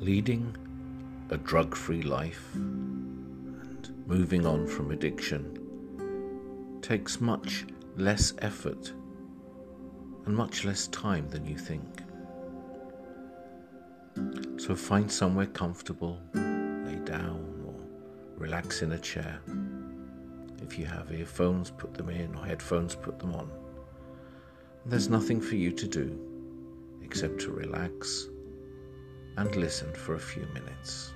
Leading a drug free life and moving on from addiction takes much less effort and much less time than you think. So find somewhere comfortable, lay down, or relax in a chair. If you have earphones, put them in, or headphones, put them on. There's nothing for you to do except to relax and listen for a few minutes.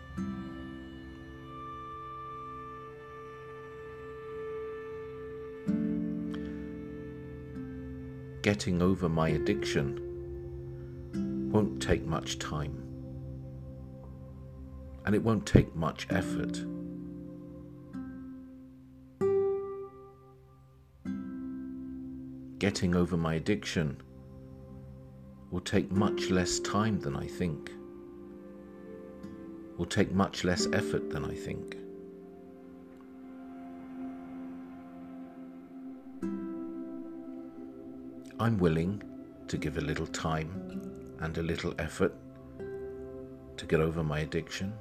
Getting over my addiction won't take much time, and it won't take much effort. Getting over my addiction will take much less time than I think, will take much less effort than I think. I'm willing to give a little time and a little effort to get over my addiction.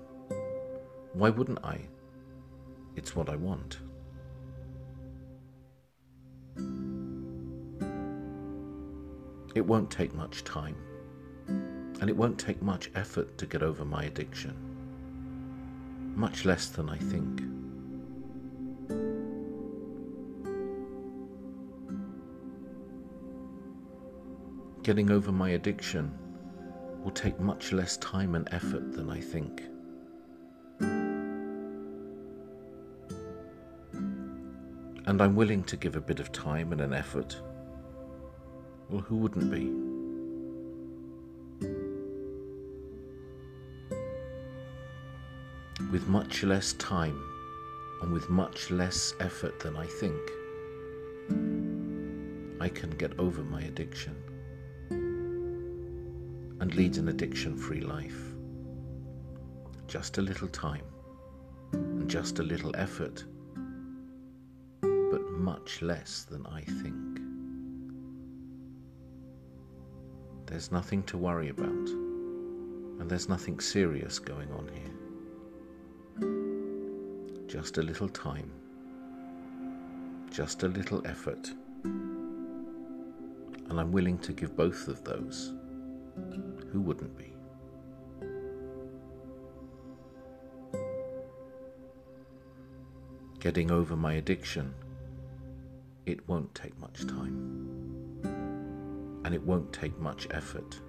Why wouldn't I? It's what I want. It won't take much time, and it won't take much effort to get over my addiction, much less than I think. Getting over my addiction will take much less time and effort than I think. And I'm willing to give a bit of time and an effort well, who wouldn't be? With much less time and with much less effort than I think, I can get over my addiction and lead an addiction free life. Just a little time and just a little effort, but much less than I think. There's nothing to worry about, and there's nothing serious going on here. Just a little time, just a little effort, and I'm willing to give both of those. Who wouldn't be? Getting over my addiction, it won't take much time and it won't take much effort.